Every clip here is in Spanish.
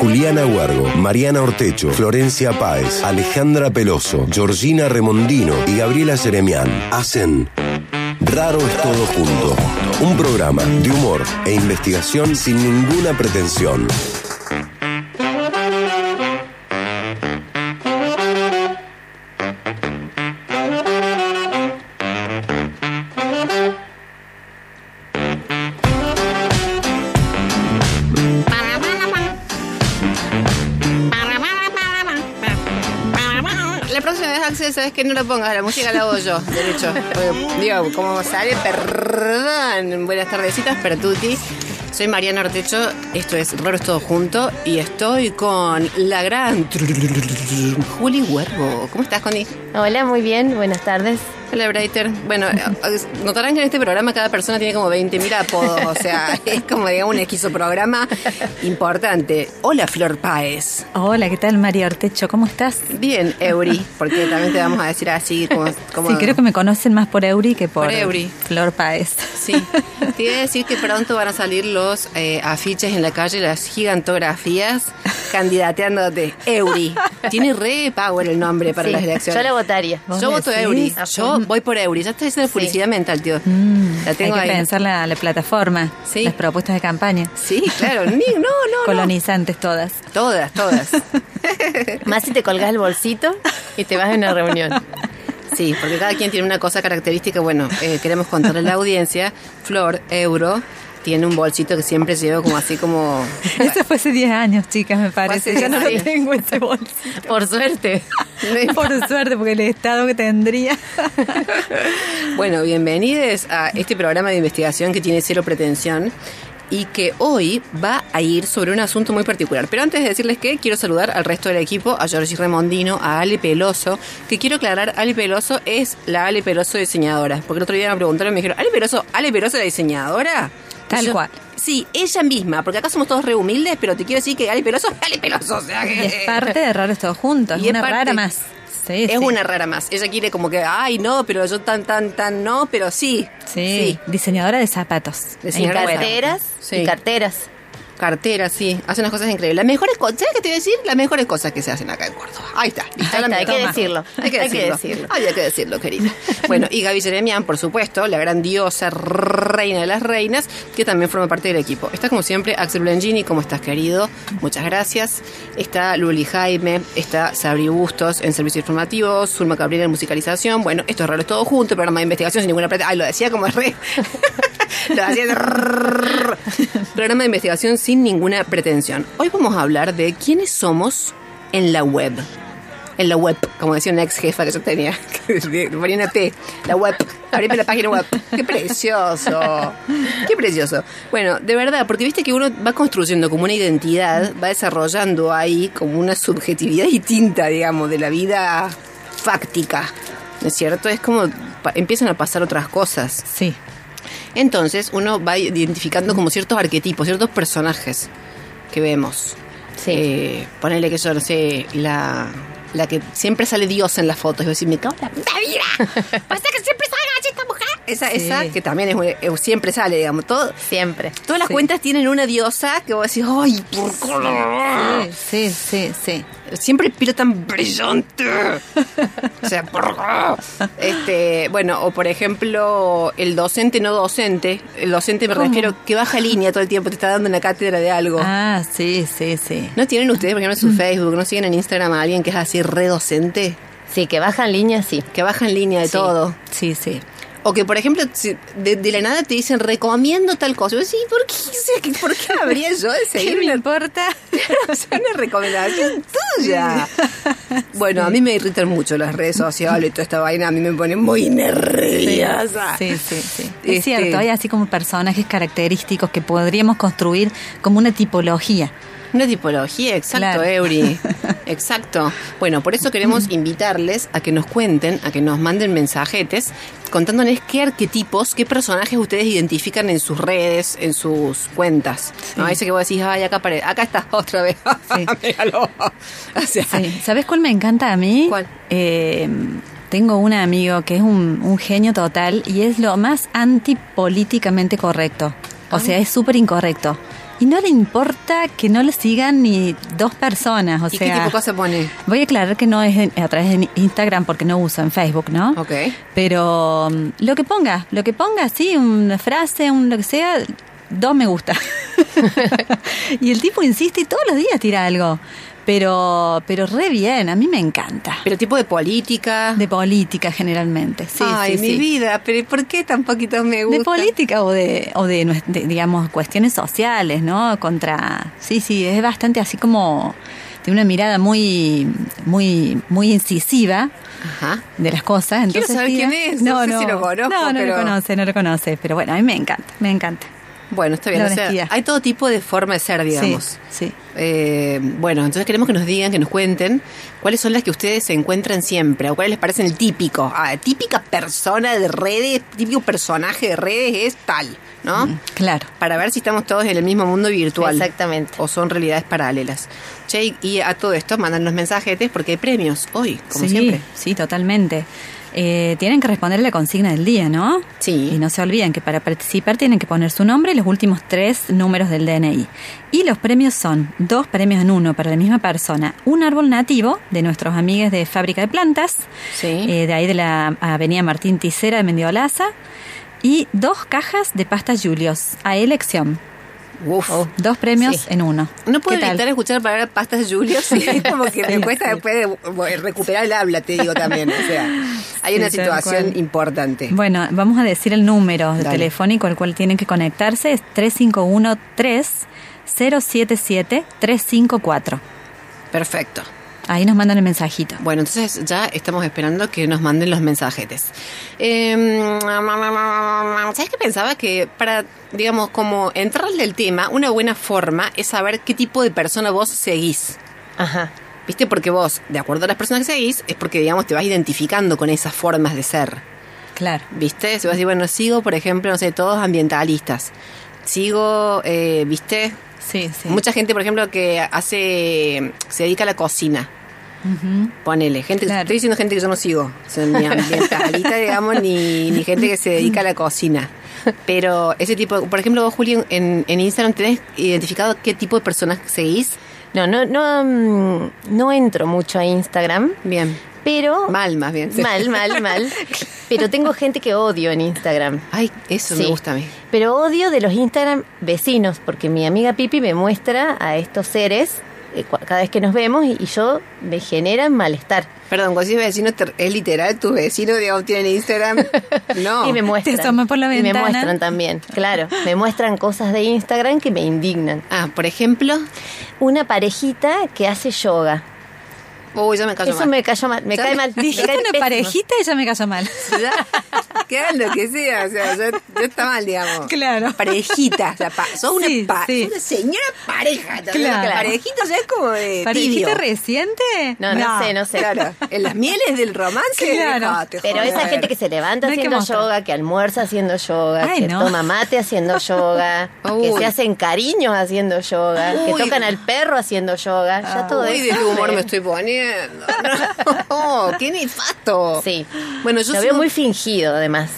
Juliana Huargo, Mariana Ortecho, Florencia Páez, Alejandra Peloso, Georgina Remondino y Gabriela Seremián hacen Raro es todo junto. Un programa de humor e investigación sin ninguna pretensión. Sabes que no lo pongas, la música la hago yo, derecho. Porque, digo, como sale, perdón. Buenas tardecitas, Pertuti. Soy Mariana Ortecho, esto es Raro es Todo Junto y estoy con la gran Juli Huervo. ¿Cómo estás, Connie? Hola, muy bien, buenas tardes. Hola, Breiter. Bueno, notarán que en este programa cada persona tiene como 20.000 apodos, o sea, es como, digamos, un esquizoprograma importante. Hola, Flor Páez. Hola, ¿qué tal María Ortecho? ¿Cómo estás? Bien, Eury, porque también te vamos a decir así como... como Sí, creo que me conocen más por Eury que por, Por Eury. Flor Páez. Sí, te iba a decir que pronto van a salir los eh, afiches en la calle, las gigantografías, candidateándote. Eury. Tiene re power el nombre para Sí, las elecciones. yo la votaría. ¿Vos Yo voto. Ah, Yo voy por Eury. Ya estoy haciendo Sí. publicidad mental, tío. Mm, La tengo hay que ahí. pensar la, la plataforma, Sí. las propuestas de campaña. Sí, claro. Ni- no, no, no. Colonizantes todas. Todas, todas. Más si te colgás el bolsito y te vas a una reunión. Sí, porque cada quien tiene una cosa característica. Bueno, eh, queremos contarle a la audiencia. Flor, Euro, tiene un bolsito que siempre lleva como así como... Eso fue hace 10 años, chicas, me parece. Ya no 10 lo tengo ese bolsito. Por suerte. Por suerte, porque el estado que tendría. Bueno, bienvenidos a este programa de investigación que tiene cero pretensión y que hoy va a ir sobre un asunto muy particular. Pero antes de decirles que quiero saludar al resto del equipo, a Georgie Remondino, a Ale Peloso, que quiero aclarar, Ale Peloso es la Ale Peloso diseñadora. Porque el otro día me preguntaron y me dijeron, ¿Ale Peloso, Ale Peloso la diseñadora? Tal yo, cual. Sí, ella misma, porque acá somos todos re humildes, pero te quiero decir que Ale Peloso, Ale Peloso, o sea que... Y es parte de Raros Todos Juntos, Y es es una parte- rara más. Sí, Es sí. una rara más. Ella quiere como que, ay, no, pero yo tan, tan, tan no, pero sí. Sí, diseñadora de zapatos. De Y buena. carteras. Sí. Y carteras. Cartera, sí. Hace unas cosas increíbles. Las mejores cosas, ¿sabes qué te voy a decir? Las mejores cosas que se hacen acá en Córdoba. Ahí está. Ahí está, hay que decirlo. Hay que Hay que decirlo. Había que decirlo, querida. Bueno, y Gaby Jeremian, por supuesto, la gran diosa, reina de las reinas, que también forma parte del equipo. Está como siempre Axel Blangini, ¿cómo estás, querido? Muchas gracias. Está Luli Jaime, está Sabri Bustos en servicios informativos, Zulma Cabrera en musicalización. Bueno, esto es raro, es todo junto, programa de investigación sin ninguna plata. Ay, lo decía como re. lo decía de Programa de investigación sin ninguna pretensión. Hoy vamos a hablar de quiénes somos en la web. En la web, como decía una ex jefa que yo tenía, que T, la web, abrime la página web. ¡Qué precioso! ¡Qué precioso! Bueno, de verdad, porque viste que uno va construyendo como una identidad, va desarrollando ahí como una subjetividad distinta, digamos, de la vida fáctica. ¿No es cierto? Es como empiezan a pasar otras cosas. Sí. Entonces uno va identificando como ciertos arquetipos, ciertos personajes que vemos. Sí. Eh, ponele que yo, no sé, la, la que siempre sale Dios en las fotos. Y vos decís, me cago en la puta vida. Pasa que siempre mujer. Esa, Sí. esa que también es, eh, siempre sale, digamos. Todo, Siempre. todas las Sí. cuentas tienen una diosa que vos decís, ay, por qué? Sí, sí, sí. Siempre el pelo tan brillante. o sea, por este, bueno, o por ejemplo, el docente no docente. El docente me ¿Cómo? refiero que baja línea todo el tiempo, te está dando una cátedra de algo. Ah, sí, sí, sí. ¿No tienen ustedes, por ejemplo, en su Facebook, no siguen en Instagram a alguien que es así re docente? Sí, que bajan líneas, sí. Que baja en línea de Sí. todo. Sí, sí. O que, por ejemplo, de, de la nada te dicen recomiendo tal cosa. Y vos decís, ¿por qué, ¿por qué habría yo de ¿Qué seguir me una importa? o sea, una recomendación tuya. Bueno, a mí me irritan mucho las redes sociales y toda esta vaina. A mí me pone muy nerviosa. Sí, sí, sí. Este- Es cierto, hay así como personajes característicos que podríamos construir como una tipología. Una tipología, exacto, Claro. Eury. Exacto. Bueno, por eso queremos invitarles a que nos cuenten, a que nos manden mensajetes contándoles qué arquetipos, qué personajes ustedes identifican en sus redes, en sus cuentas. ¿no? Sí. Ese que vos decís, ay, acá, acá está otra vez. Sí. O sea, Sí. ¿Sabes cuál me encanta a mí? ¿Cuál? Eh, tengo un amigo que es un, un genio total y es lo más antipolíticamente correcto. O sea, es súper incorrecto. Y no le importa que no le sigan ni dos personas. O ¿Y sea, qué tipo cosa pone? Voy a aclarar que no es en- a través de Instagram porque no uso en Facebook, ¿no? Ok. Pero mm, lo que ponga, lo que ponga, sí, una frase, un lo que sea, dos me gusta. y el tipo insiste y todos los días tira algo. Pero, pero re bien, a mí me encanta. Pero tipo de política. De política generalmente, sí, Ay, sí, mi sí. vida, pero ¿y ¿por qué tan poquitos me gustan? De política o de, o de, de, digamos, cuestiones sociales, ¿no? Contra, sí, sí, es bastante así como, tiene una mirada muy, muy, muy incisiva Ajá. de las cosas. Quiero Entonces, saber tira- quién es, no sé si lo conozco, No, no pero- lo conoce, no lo conoce, pero bueno, a mí me encanta, me encanta. Bueno, está bien. La o sea, hay todo tipo de forma de ser, digamos. Sí, sí. Eh, bueno, entonces queremos que nos digan, que nos cuenten cuáles son las que ustedes se encuentran siempre o cuáles les parecen el típico. Ah, típica persona de redes, típico personaje de redes es tal, ¿no? Mm, Claro. Para ver si estamos todos en el mismo mundo virtual. Exactamente. O son realidades paralelas. Che, y a todo esto mandan los mensajetes porque hay premios hoy, como sí, siempre. Sí, totalmente. Eh, tienen que responder la consigna del día, ¿no? Sí. Y no se olviden que para participar tienen que poner su nombre y los últimos tres números del DNI. Y los premios son dos premios en uno para la misma persona. Un árbol nativo de nuestros amigos de Fábrica de Plantas, Sí. eh, de ahí de la Avenida Martín Ticera de Mendiolaza. Y dos cajas de pasta Julios a elección. Uf. Dos premios Sí. en uno. No puedo ¿Qué tal? evitar escuchar la palabra pastas Julio, sí, es como que me cuesta después de recuperar el habla, te digo también. O sea, hay una Sí, situación importante. Bueno, vamos a decir el número de telefónico al cual tienen que conectarse. Es 351-3077-354. Perfecto. Ahí nos mandan el mensajito. Bueno, entonces ya estamos esperando que nos manden los mensajetes. Eh, ¿Sabes qué pensaba? Que para, digamos, como entrarle al tema, una buena forma es saber qué tipo de persona vos seguís. Ajá. ¿Viste? Porque vos, de acuerdo a las personas que seguís, es porque, digamos, te vas identificando con esas formas de ser. Claro. ¿Viste? Si vas a decir, bueno, sigo, por ejemplo, no sé, todos ambientalistas. Sigo, eh, ¿viste? Sí, sí. Mucha gente, por ejemplo, que hace, se dedica a la cocina. Ponele, gente, Claro. estoy diciendo gente que yo no sigo, ni ambientalista, digamos, ni, ni gente que se dedica a la cocina. Pero ese tipo, por ejemplo, vos, Juli, en, en Instagram tenés identificado qué tipo de personas seguís. No, no, no, mm, no entro mucho a Instagram, Bien. pero... Mal, más bien. sí. Mal, mal, mal. Pero tengo gente que odio en Instagram. Ay, eso me gusta a mí. Pero odio de los Instagram vecinos, porque mi amiga Pipi me muestra a estos seres cada vez que nos vemos y, y yo me generan malestar. Perdón, cuando decís vecino, te- ¿es literal tus vecinos, digamos, tienen Instagram? No. Y me muestran. Te asoman por la Y me muestran también, claro. Me muestran cosas de Instagram que me indignan. Ah, por ejemplo. Una parejita que hace yoga. Uy, ya me callo Eso mal. me cayó mal. Me Ya cae me- mal. cae una pésimo. parejita y ya me cayó mal. Ya, que hagan lo que sea, o sea, ya, ya está mal, digamos. Claro. Parejita, o sea, pa- sos una, Sí, pa- sí. sos una señora pareja. Claro. Parejita ya es como de ¿Parejita tibio. reciente? No, no, sé, no sé. Claro, en las mieles del romance. Claro. dejate Pero esa gente que se levanta No hay que haciendo yoga, que almuerza haciendo yoga, Ay, que no. toma mate haciendo yoga, que Uy. se hacen cariños haciendo yoga, que Uy. tocan al perro haciendo yoga, ya todo Uy, eso. de qué humor me estoy poniendo. No, qué nefasto. Sí. Bueno, yo lo veo muy fingido, además.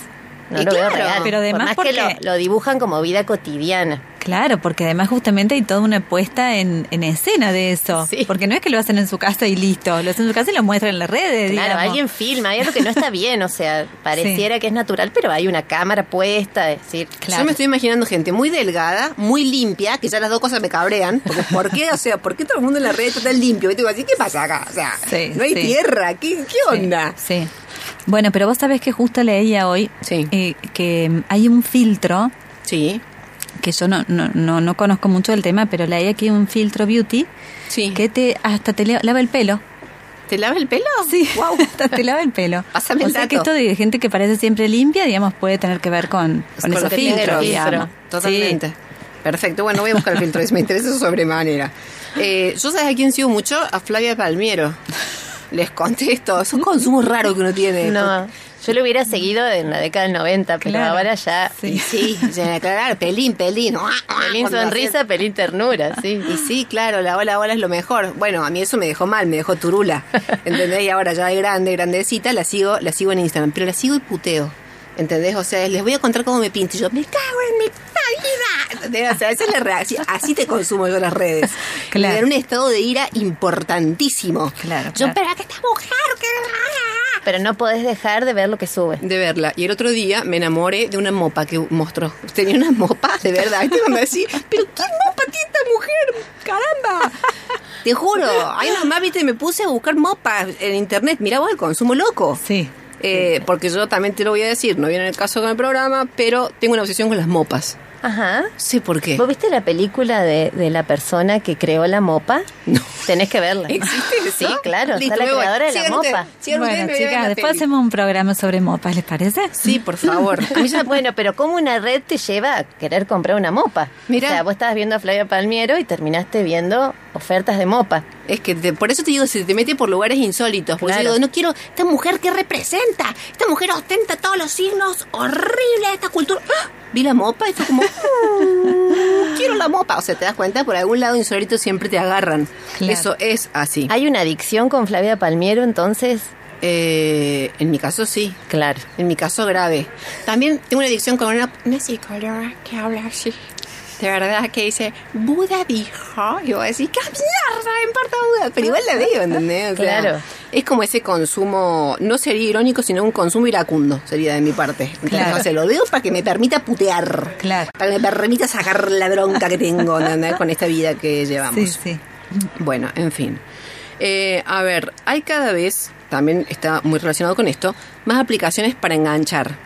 No Y lo claro, veo real. pero además Por más que porque- lo, lo dibujan como vida cotidiana. Claro, porque además justamente hay toda una puesta en, en escena de eso. Sí. Porque no es que lo hacen en su casa y listo, lo hacen en su casa y lo muestran en las redes. Claro, digamos. alguien filma, hay algo que no está bien, o sea, pareciera que es natural, pero hay una cámara puesta, es decir, Claro. Yo me estoy imaginando gente muy delgada, muy limpia, que ya las dos cosas me cabrean. Porque, ¿Por qué? O sea, ¿por qué todo el mundo en la red está tan limpio? Y te digo así, ¿qué pasa acá? O sea, Sí, no hay sí. tierra, ¿qué, qué onda? Sí. Bueno, pero vos sabés que justo leía hoy Sí. eh, que mm, hay un filtro Sí, que yo no, no, no, no conozco mucho del tema, pero leí aquí un filtro beauty sí. que te hasta te lava el pelo. ¿Te lava el pelo? Sí, Wow. hasta te lava el pelo. Pásame o el sea que esto de gente que parece siempre limpia, digamos, puede tener que ver con, con Con esos que filtros, el filtro. Totalmente. Sí. Perfecto. Bueno, voy a buscar el filtro, me interesa sobremanera. Eh, yo sabes a quién sigo mucho, a Flavia Palmiero. Les contesto, son consumos raros que uno tiene. no, yo lo hubiera seguido en la década del 90, pero Claro. ahora ya, sí, ya, claro, pelín, pelín. pelín Cuando sonrisa, pelín ternura, sí. Y sí, claro, la hola, hola es lo mejor. Bueno, a mí eso me dejó mal, me dejó turula. ¿Entendés? Y ahora ya de grande, grandecita, la sigo, la sigo en Instagram. Pero la sigo y puteo. ¿Entendés? O sea, les voy a contar cómo me pinto. Y yo, me cago en mi vida. O sea, esa es la reacción. Así te consumo yo las redes. Claro. Dan un estado de ira importantísimo. Claro, Yo, claro. pero que esta mujer que... Pero no podés dejar de ver lo que sube. De verla. Y el otro día me enamoré de una mopa que mostró. Tenía una mopa, de verdad. ¿Viste cuando decís, pero qué mopa tiene esta mujer? ¡Caramba! Te juro. Ay, nomás, viste, me puse a buscar mopas en internet. Mirá vos el consumo loco. Sí. Eh, porque yo también te lo voy a decir, no viene el caso con el programa, pero tengo una obsesión con las mopas. Ajá. Sé por qué. ¿Vos viste la película de, de la persona que creó la mopa? No. Tenés que verla. ¿Existe eso? Sí, claro, Listo, está la creadora de la mopa. Bueno, chicas, después hacemos un programa sobre mopas, ¿les parece? Sí, por favor. Bueno, pero ¿cómo una red te lleva a querer comprar una mopa? Mirá. O sea, vos estabas viendo a Flavia Palmiero y terminaste viendo ofertas de mopa. Es que te- por eso te digo, se te mete por lugares insólitos. Porque Claro. yo digo, no quiero esta mujer que representa. Esta mujer ostenta todos los signos horribles de esta cultura. ¡Ah! Vi la mopa y fue como, "Mm, quiero la mopa. O sea, te das cuenta, por algún lado insólito siempre te agarran. Claro. Eso es así. ¿Hay una adicción con Flavia Palmiero entonces? Eh, en mi caso sí. Claro. En mi caso grave. También tengo una adicción con una, una psicóloga que habla así. De verdad, que dice, Buda dijo. Y voy a decir, ¡qué mierda! Me importa Buda. Pero igual la digo, ¿entendés? O sea, Claro. Es como ese consumo, no sería irónico, sino un consumo iracundo, sería de mi parte. Claro. o sea, lo digo para que me permita putear. Claro. Para que me permita sacar la bronca que tengo, ¿entendés? Con esta vida que llevamos. Sí, sí. Bueno, en fin. Eh, a ver, hay cada vez, también está muy relacionado con esto, más aplicaciones para enganchar.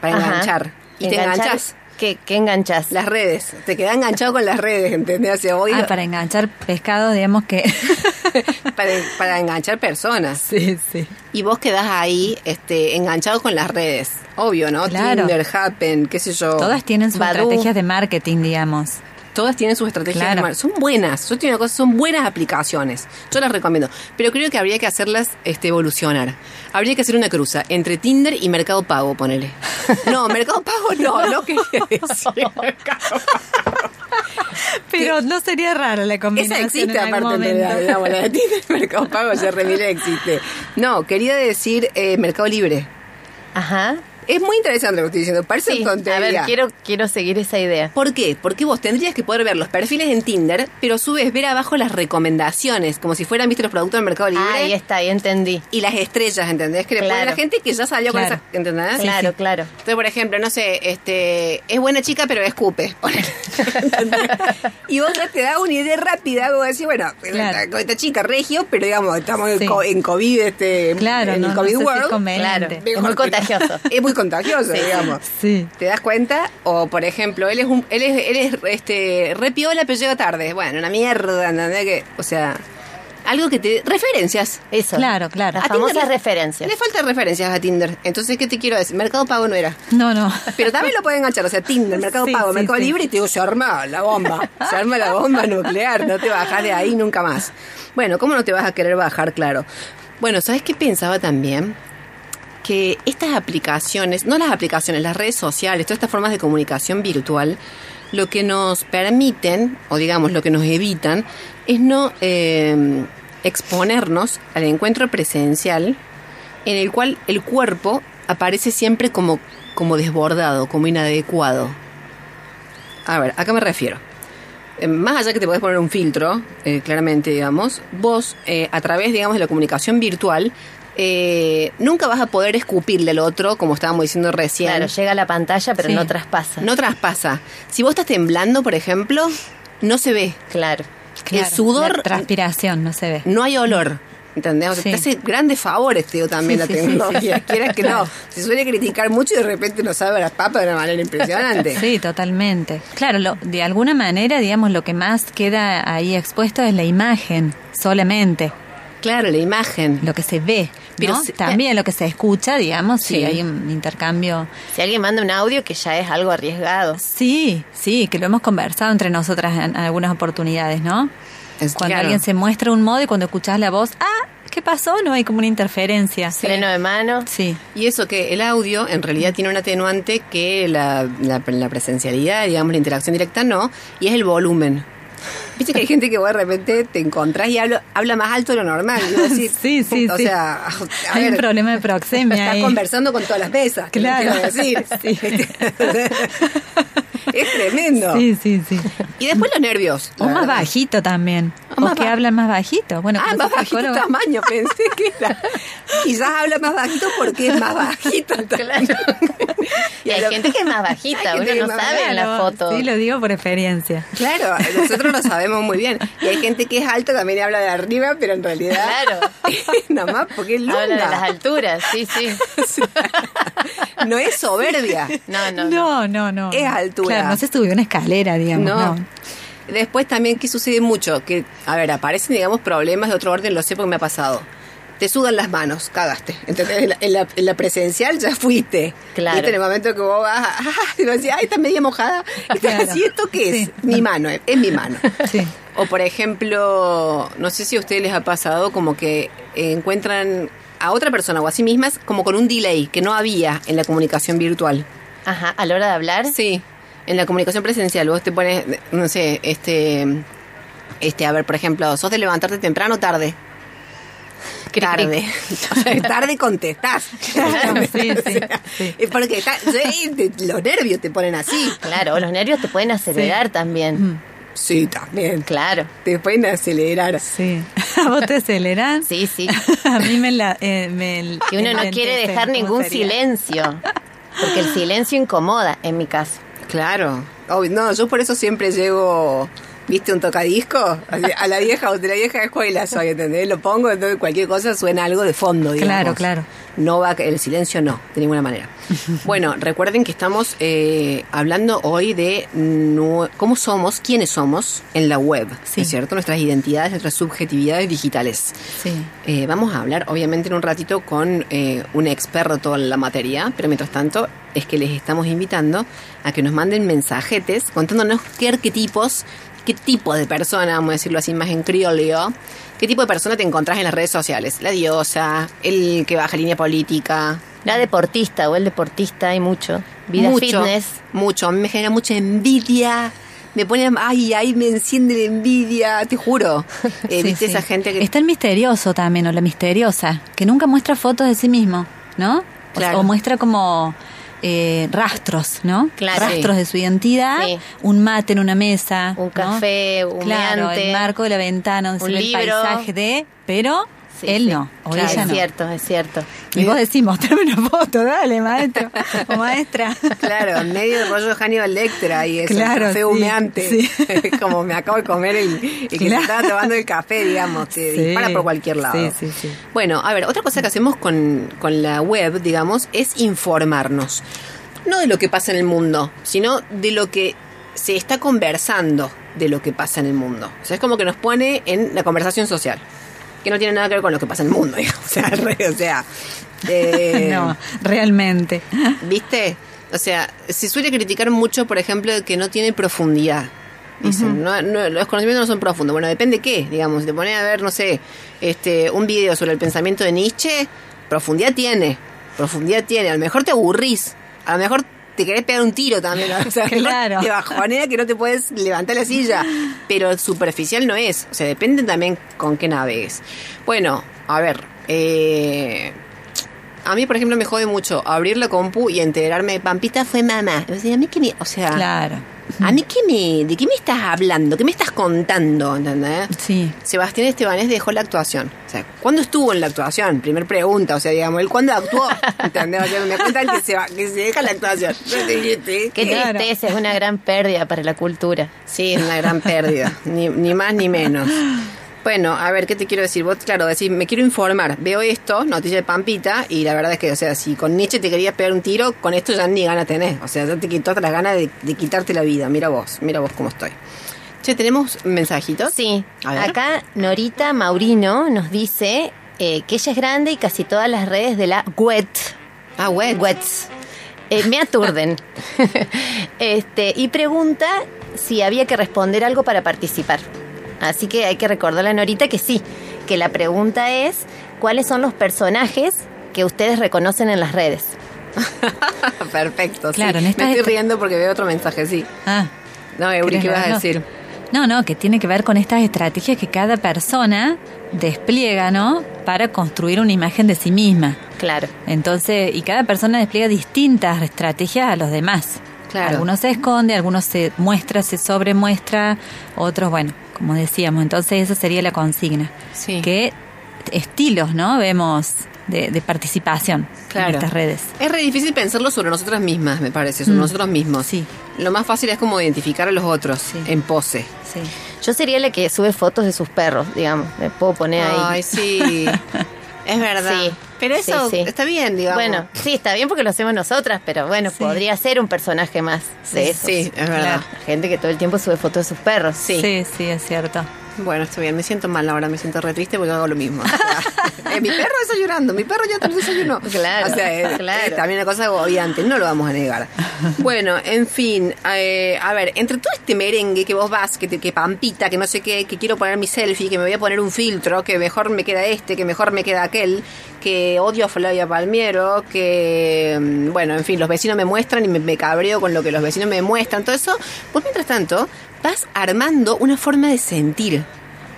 Para Ajá. enganchar. Y te enganchas. ¿Qué, qué enganchas? Las redes. Te quedas enganchado con las redes, ¿entendés? O sea, hoy Ah, para enganchar pescado, digamos que... para, para enganchar personas. sí, sí. Y vos quedás ahí este, enganchado con las redes. Obvio, ¿no? Claro. Tinder, Happen, qué sé yo. Todas tienen sus Badoo. estrategias de marketing, digamos. Todas tienen sus estrategias. Claro. de mar- Son buenas. Yo te digo una cosa, son buenas aplicaciones. Yo las recomiendo. Pero creo que habría que hacerlas este, evolucionar. Habría que hacer una cruza entre Tinder y Mercado Pago, ponele. No, Mercado Pago no, no quería decir Mercado Pago. Pero no sería raro la Esa combinación existe en algún aparte en realidad, la de Tinder y Mercado Pago ya remil existe. No, quería decir eh, Mercado Libre. Ajá. Es muy interesante lo que estoy diciendo, parece Sí, tontería. a ver, quiero, quiero seguir esa idea. ¿Por qué? Porque vos tendrías que poder ver los perfiles en Tinder, pero a su vez ver abajo las recomendaciones, como si fueran, viste, los productos del Mercado Libre. Ah, ahí está, ahí entendí. Y las estrellas, ¿entendés? Que le ponen a Claro. la gente que ya salió Claro. con esa, ¿entendés? claro, claro. Entonces, por ejemplo, no sé, este, es buena chica, pero escupe. y vos ya te da una idea rápida, vos decís, bueno, Claro. esta, con esta chica regio, pero digamos, estamos en, Sí. co- en COVID, este, Claro, en no, el no COVID sé si es world. conveniente. Claro. Es muy no. contagioso. Es muy contagioso, Sí. digamos. Sí. ¿Te das cuenta? O, por ejemplo, él es un, él es, él es este, re piola, pero llega tarde. Bueno, una mierda, ¿entendés? Que, o sea, algo que te... Referencias. Eso. Claro, claro. Las A Tinder famosas le- referencias. Le faltan referencias a Tinder. Entonces, ¿qué te quiero decir? Mercado Pago no era. No, no. Pero también lo pueden enganchar, o sea, Tinder, Mercado Sí, Pago, sí, Mercado sí. Libre, y te digo, se arma la bomba. Se arma la bomba nuclear, no te bajas de ahí nunca más. Bueno, ¿cómo no te vas a querer bajar? Claro. Bueno, ¿sabes qué pensaba también? Que estas aplicaciones, no las aplicaciones, las redes sociales, todas estas formas de comunicación virtual, lo que nos permiten, o digamos, lo que nos evitan, es no eh, exponernos al encuentro presencial en el cual el cuerpo aparece siempre como, como desbordado, como inadecuado. A ver, ¿a qué me refiero? Eh, Más allá que te podés poner un filtro, eh, claramente, digamos, vos, a través, digamos, de la comunicación virtual, eh, nunca vas a poder escupirle al otro, como estábamos diciendo recién. Claro, llega a la pantalla, pero Sí. no traspasa. No traspasa. Si vos estás temblando, por ejemplo, no se ve. Claro. Claro, el sudor, La transpiración no se ve. no hay olor. ¿Entendés? O sea, Sí. te hace grandes favores, te digo, también Sí, la tecnología. sí. Quieras que no. Se suele criticar mucho y de repente no sabe las papas de una manera impresionante. Sí, totalmente. Claro, lo- de alguna manera, digamos, lo que más queda ahí expuesto es la imagen, solamente, Claro, la imagen. lo que se ve. Pero ¿no? se- También lo que se escucha, digamos, Sí. si hay un intercambio. Si alguien manda un audio, que ya es algo arriesgado. Sí, sí, que lo hemos conversado entre nosotras en algunas oportunidades, ¿no? Es- Cuando claro. alguien se muestra un modo y cuando escuchas la voz, ah, ¿qué pasó? No hay como una interferencia. Freno de mano. Sí, Y eso que el audio en realidad tiene un atenuante que la, la, la presencialidad, digamos, la interacción directa no, y es el volumen. Viste que hay gente que vos de repente te encontrás y habla, habla más alto de lo normal. decís, Sí, sí, o sí. sea, a hay ver, un problema de proxemia Estás ahí. conversando con todas las mesas. ¿qué Claro. quiero decir? Sí. es tremendo. Sí, sí, sí. Y después los nervios. O más bajito también. O o que ba- hablan más bajito. Bueno, Ah, más bajito psicóloga. tamaño, pensé que era. Quizás habla más bajito porque es más bajito. Claro. Y hay gente que es más bajita, uno no sabe en la Claro, foto. Sí, lo digo por experiencia. Claro, nosotros lo sabemos muy bien. Y hay gente que es alta, también habla de arriba, pero en realidad. Claro. Nada más porque es Habla de las alturas, sí, sí. No es soberbia. No, no, no. No, no, no. Es altura. Claro, no se subió una escalera, digamos. No. No. Después también que sucede mucho, que, a ver, aparecen, digamos, problemas de otro orden, lo sé porque me ha pasado. Te sudan las manos, cagaste. ¿Entendés? En la, en la- en la presencial ya fuiste. Claro. ¿Viste? En el momento que vos vas, ah, y vos decís, ay, está media mojada. Y te Claro. así, ¿esto qué es? Sí. Mi mano, es, es mi mano. Sí. O por ejemplo, no sé si a ustedes les ha pasado como que eh, encuentran a otra persona o a sí mismas como con un delay que no había en la comunicación virtual. Ajá, a la hora de hablar. Sí, en la comunicación presencial vos te pones, no sé, este, este, a ver, por ejemplo, sos de levantarte temprano o tarde. Tarde. O sea, tarde contestás. Claro, sí, sí, sí. Es porque está- sí, te- los nervios te ponen así. Claro, o los nervios te pueden acelerar también. Sí, también. Claro. Te pueden acelerar. Sí. ¿A vos te aceleran? Sí, sí. A mí me la... eh, me Que uno no quiere dejar ¿cómo ningún sería? silencio. Porque el silencio incomoda, en mi caso. Claro. No, yo por eso siempre llevo, ¿viste un tocadisco? A la vieja, de la vieja escuela soy, ¿entendés? Lo pongo, entonces cualquier cosa suena algo de fondo, digamos. Claro, claro. No va, el silencio no, de ninguna manera. Bueno, recuerden que estamos eh, hablando hoy de cómo somos, quiénes somos en la web, Sí. ¿es cierto? Nuestras identidades, nuestras subjetividades digitales. Sí. Eh, vamos a hablar, obviamente, en un ratito con eh, un experto en la materia, pero mientras tanto es que les estamos invitando a que nos manden mensajetes contándonos qué arquetipos, qué tipo de persona, vamos a decirlo así más en criollo, qué tipo de persona te encontrás en las redes sociales. La diosa, el que baja línea política. La deportista o el deportista hay mucho. Vida mucho, fitness. Mucho, a mí me genera mucha envidia. Me pone, ay, ay, me enciende la envidia, te juro. Eh, Sí, ¿Viste sí. esa gente que Está el misterioso también, o la misteriosa, que nunca muestra fotos de sí mismo, ¿no? O- Claro. O, muestra como eh, rastros, ¿no? Claro. Rastros de su identidad, Sí. un mate en una mesa. Un ¿no? café Claro, el marco de la ventana, donde Un se ve el paisaje de... Pero Sí, él sí. no, o Claro, ella es no. cierto, es cierto. Y vos decís, mostrame una foto, dale, maestro o maestra. Claro, medio rollo Hannibal Lecter ahí, es Claro, café sí, humeante. Como me acabo de comer el, el que se Claro. estaba tomando el café, digamos, te dispara por cualquier lado. Sí, sí, sí. Bueno, a ver, otra cosa que hacemos con, con la web, digamos, es informarnos. No de lo que pasa en el mundo, sino de lo que se está conversando de lo que pasa en el mundo. O sea, es como que nos pone en la conversación social. Que no tiene nada que ver con lo que pasa en el mundo, digamos. O sea, re- o sea, eh, no, realmente. ¿Viste? O sea, se suele criticar mucho, por ejemplo, que no tiene profundidad. Dicen, no, no, los conocimientos no son profundos. Bueno, depende qué, digamos. Si te pones a ver, no sé, este, un video sobre el pensamiento de Nietzsche, profundidad tiene. Profundidad tiene. A lo mejor te aburrís. A lo mejor te querés pegar un tiro también. O sea, Claro. Te bajonea que no te puedes levantar la silla. Pero superficial no es. O sea, depende también con qué navegues. Bueno, a ver. Eh, a mí, por ejemplo, me jode mucho abrir la compu y enterarme, Pampita fue mamá. O sea, a mí que me, o sea, Claro. A mí que me, ¿de qué me estás hablando? ¿Qué me estás contando? ¿Entendés? Sí. Sebastián Estebanés dejó la actuación. O sea, ¿cuándo estuvo en la actuación? Primer pregunta, o sea, digamos, ¿él cuándo actuó? ¿Entendés? O sea, me cuentan que se, va, que se deja la actuación. Qué tristeza, es una gran pérdida para la cultura. Sí, es una gran pérdida, ni, ni más ni menos. Bueno, a ver, ¿qué te quiero decir? Vos, claro, decís, me quiero informar. Veo esto, noticia de Pampita, y la verdad es que, o sea, si con Nietzsche te querías pegar un tiro, con esto ya ni gana tenés. O sea, ya te quitó las ganas de, de quitarte la vida. Mira vos, mira vos cómo estoy. Che, ¿tenemos mensajitos? Sí, A ver. acá Norita Maurino nos dice eh, que ella es grande y casi todas las redes de la web. Ah, web. Wets. Eh, me aturden. este, y pregunta si había que responder algo para participar. Así que hay que recordarle a Norita que sí, que la pregunta es cuáles son los personajes que ustedes reconocen en las redes. Perfecto, Claro, sí. en esta- Me estoy riendo porque veo otro mensaje, sí. Ah. No, Euri, ¿querés ¿qué vas a decir? No, no, que tiene que ver con estas estrategias que cada persona despliega, ¿no? Para construir una imagen de sí misma. Claro. Entonces, y cada persona despliega distintas estrategias a los demás. Claro. Algunos se esconde, algunos se muestra, se sobremuestra, otros, bueno, como decíamos. Entonces esa sería la consigna. Sí. ¿Qué estilos, no? Vemos de, de participación Claro. en estas redes. Es re difícil pensarlo sobre nosotras mismas, me parece, sobre Mm. nosotros mismos. Sí. Lo más fácil es como identificar a los otros en pose. Sí. Yo sería la que sube fotos de sus perros, digamos. Me puedo poner ahí. Ay, sí. es verdad. Sí. Pero eso Sí, sí. está bien, digamos. Bueno, sí, está bien porque lo hacemos nosotras, pero bueno, Sí. podría ser un personaje más de Sí, esos. sí, es verdad. La gente que todo el tiempo sube fotos de sus perros. Sí. sí, sí, es cierto. Bueno, está bien, me siento mal ahora, me siento re triste porque hago lo mismo. O sea, eh, mi perro está llorando, mi perro ya te desayunó. Claro, O sea, es, claro. es también una cosa agobiante, no lo vamos a negar. Bueno, en fin, eh, a ver, entre todo este merengue que vos vas, que, te- que pampita, que no sé qué, que quiero poner mi selfie, que me voy a poner un filtro, que mejor me queda este, que mejor me queda aquel, que odio a Flavia Palmiero, que, mm, bueno, en fin, los vecinos me muestran y me, me cabreo con lo que los vecinos me muestran, todo eso, vos mientras tanto vas armando una forma de sentir.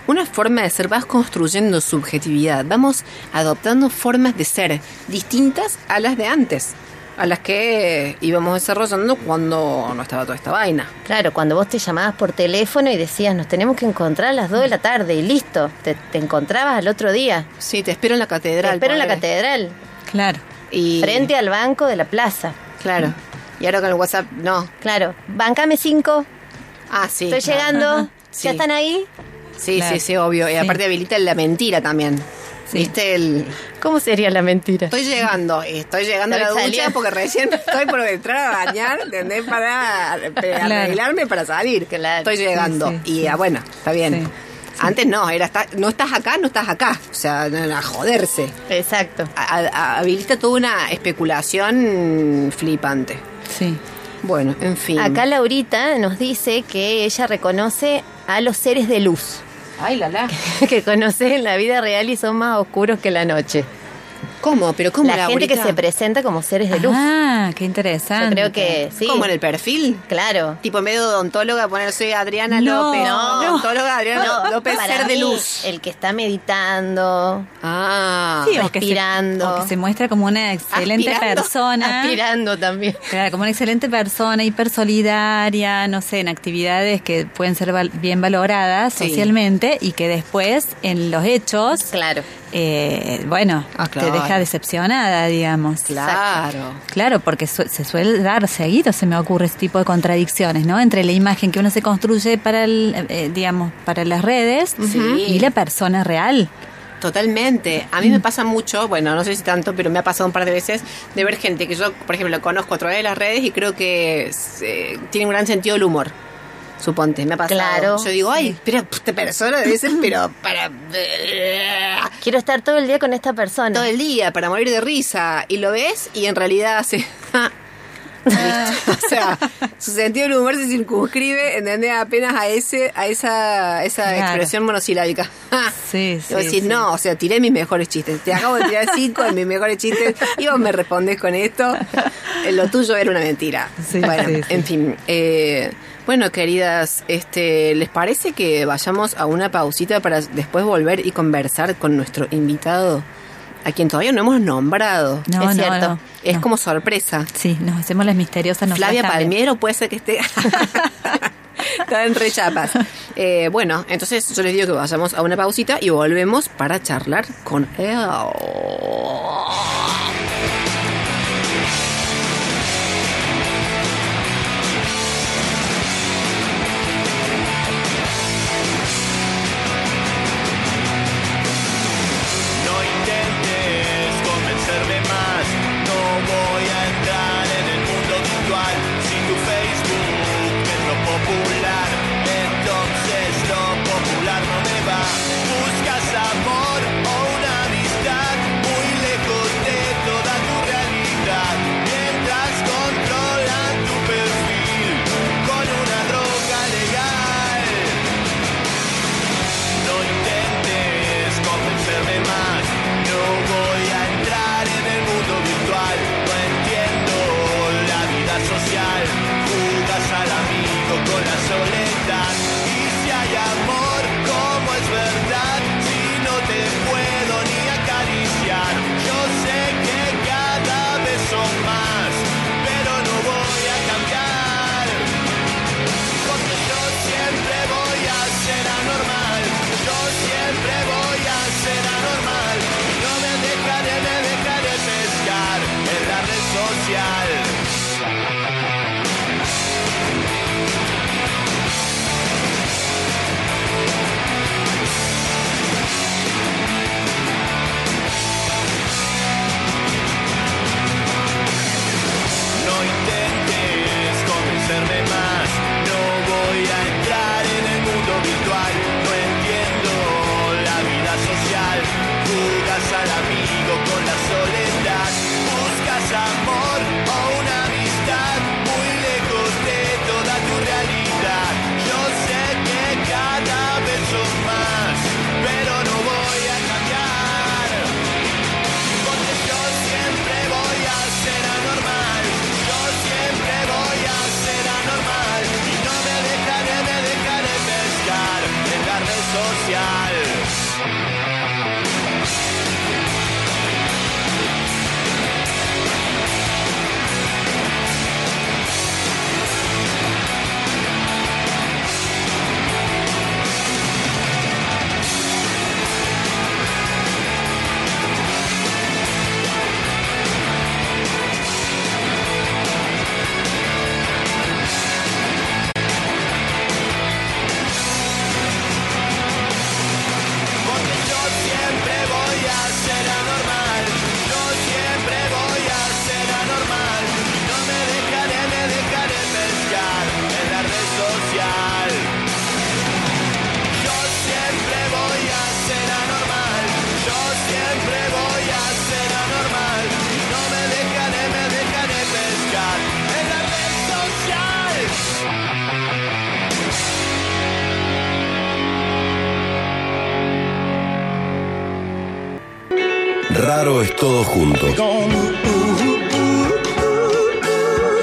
Una forma de ser, vas construyendo subjetividad, vamos adoptando formas de ser distintas a las de antes, a las que íbamos desarrollando cuando no estaba toda esta vaina. Claro, cuando vos te llamabas por teléfono y decías, nos tenemos que encontrar a las 2 de la tarde y listo, te, te encontrabas al otro día. Sí, te espero en la Te catedral. espero en la catedral, Claro. Y, frente al banco de la plaza. Claro. Y ahora con el WhatsApp, no. Claro, bancame 5, Ah, sí. estoy claro. llegando, Sí. ¿ya están ahí? Sí, Claro. sí, sí, obvio. Y Sí. aparte habilita la mentira también. Sí. ¿Viste? El, ¿Cómo sería la mentira? Estoy llegando, y estoy llegando a la ducha porque recién estoy por entrar a bañar, ¿entendés? Para para Claro. arreglarme para salir. Claro. Estoy llegando. Sí, sí, y ah, bueno, está bien. Antes no, era está- no estás acá, no estás acá. O sea, a joderse. Exacto. A- a- habilita toda una especulación flipante. Sí. Bueno, en fin. Acá Laurita nos dice que ella reconoce a los seres de luz, Ay, la que conoce en la vida real y son más oscuros que la noche. ¿Cómo? ¿Pero cómo la gente que se presenta como seres de luz. Ah, qué interesante. Yo creo que sí. ¿Cómo en el perfil? Claro. Tipo en vez de odontóloga poner soy Adriana No, López. no. Odontóloga Adriana No, López para ser de mí, luz. El que está meditando, Ah. Sí, o que, se, respirando. o que se muestra como una excelente Aspirando, persona. aspirando también. Claro, como una excelente persona, hiper solidaria, no sé, en actividades que pueden ser val- bien valoradas Sí. socialmente y que después en los hechos, Claro. Eh, bueno, Ah, claro. te deja decepcionada, digamos. Claro. Claro, porque su- se suele dar seguido, se me ocurre ese tipo de contradicciones, ¿no? Entre la imagen que uno se construye para, el, eh, digamos, para las redes Sí. y la persona real. Totalmente. A mí me pasa mucho, bueno, no sé si tanto, pero me ha pasado un par de veces de ver gente que yo, por ejemplo, conozco a través de las redes y creo que eh, tiene un gran sentido del humor. Suponte, me ha pasado. Claro. Yo digo, ay, pero esta persona debe ser, pero para. Quiero estar todo el día con esta persona. todo el día, para morir de risa. Y lo ves y en realidad hace. o sea, su sentido del humor se circunscribe, ¿entendés? Apenas a ese, a esa, esa Claro. expresión monosilábica. Sí, Y vos sí, decís, sí. no, o sea, tiré mis mejores chistes. Te acabo de tirar cinco de mis mejores chistes y vos me respondés con esto. Eh, Lo tuyo era una mentira. Sí, bueno, sí. en fin. eh, bueno, queridas, este, ¿les parece que vayamos a una pausita para después volver y conversar con nuestro invitado? A quien todavía no hemos nombrado. No, Es no, cierto. no, Es no. como sorpresa. Sí, nos hacemos las misteriosas. Flavia. Palmiero puede ser que esté. Está en rechapas. Eh, bueno, entonces yo les digo que vayamos a una pausita y volvemos para charlar con él.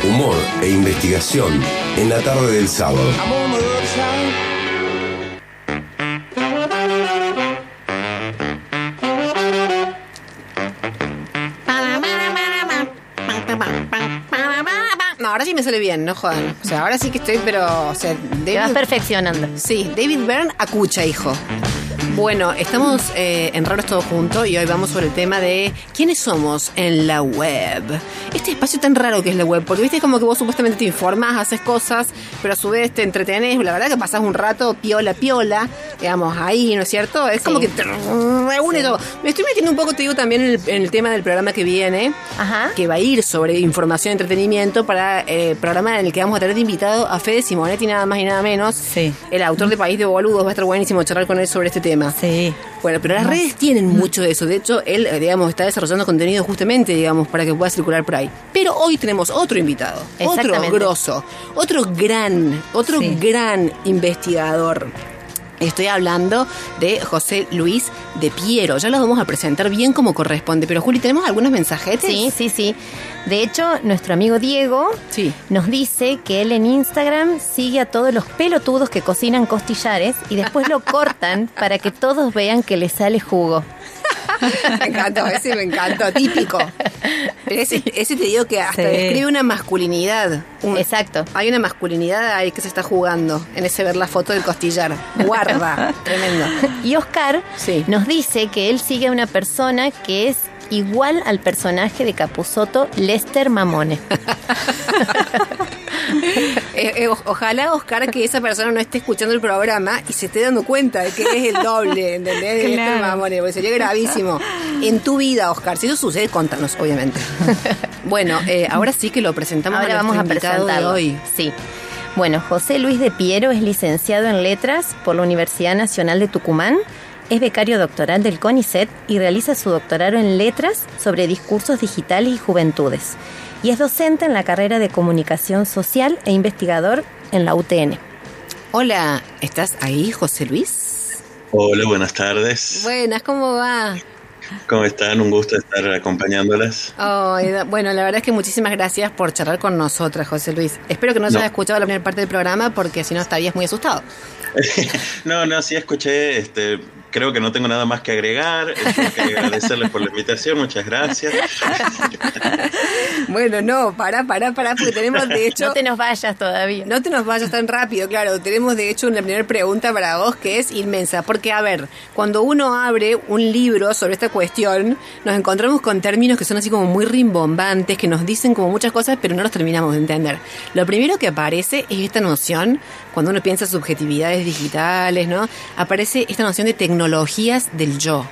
Humor e investigación en la tarde del sábado. No, ahora sí me sale bien, no jodan. O sea, ahora sí que estoy, pero. O sea, Te vas perfeccionando. sí, David Byrne acucha, hijo. Bueno, estamos eh, en Raros Todo Junto y hoy vamos sobre el tema de quiénes somos en la web. Este espacio tan raro que es la web, porque viste como que vos supuestamente te informás, haces cosas, pero a su vez te entretenés, la verdad que pasás un rato piola, piola, digamos, ahí, ¿no es cierto? Es como que te reúne todo. Me estoy metiendo un poco, te digo, también en el, en el tema del programa que viene, Ajá. que va a ir sobre información y entretenimiento para eh, el programa en el que vamos a tener de invitado a Fede Simonetti, nada más y nada menos. Sí. El autor de País de Boludos, va a estar buenísimo charlar con él sobre este tema. Sí. Bueno, pero las redes tienen mucho de eso. De hecho, él, eh, digamos, está desarrollando contenido justamente, digamos, para que pueda circular por ahí. Pero hoy tenemos otro invitado, otro grosso, otro gran, otro Sí. gran investigador. Estoy hablando de José Luis de Piero. Ya lo vamos a presentar bien como corresponde. Pero, Juli, ¿tenemos algunos mensajetes? Sí, sí, sí. De hecho, nuestro amigo Diego Sí. nos dice que él en Instagram sigue a todos los pelotudos que cocinan costillares y después lo cortan para que todos vean que le sale jugo. Me encantó, ese me encantó, típico. Ese, ese te digo que hasta Sí. describe una masculinidad. Un- Exacto. Hay una masculinidad ahí que se está jugando en ese ver la foto del costillar. Guarda, tremendo. Y Oscar Sí. nos dice que él sigue a una persona que es igual al personaje de Capuzoto, Lester Mamone. Eh, eh, ojalá, Oscar, que esa persona no esté escuchando el programa y se esté dando cuenta de que es el doble, ¿entendés? De este Claro. mamone, porque sería gravísimo. En tu vida, Oscar, si eso sucede, contanos, obviamente. bueno, eh, ahora sí que lo presentamos Ahora a vamos a presentarlo. hoy. Sí. Bueno, José Luis de Piero es licenciado en Letras por la Universidad Nacional de Tucumán, es becario doctoral del CONICET y realiza su doctorado en Letras sobre discursos digitales y juventudes. Y es docente en la carrera de Comunicación Social e investigador en la UTN. Hola, ¿estás ahí, José Luis? Hola, buenas tardes. Buenas, ¿cómo va? ¿Cómo están? Un gusto estar acompañándolas. Bueno, la verdad es que muchísimas gracias por charlar con nosotras, José Luis. Espero que no, No. hayas escuchado la primera parte del programa porque si no estarías muy asustado. no, no, sí escuché, este, creo que no tengo nada más que agregar. Tengo que agradecerles por la invitación, muchas gracias. Bueno, no, pará, pará, pará, porque tenemos de hecho... No te nos vayas todavía. No te nos vayas tan rápido, claro. Tenemos de hecho una primera pregunta para vos que es inmensa. Porque, a ver, cuando uno abre un libro sobre esta cuestión, nos encontramos con términos que son así como muy rimbombantes, que nos dicen como muchas cosas, pero no los terminamos de entender. Lo primero que aparece es esta noción, cuando uno piensa subjetividades digitales, ¿no? Aparece esta noción de tecnologías del yo.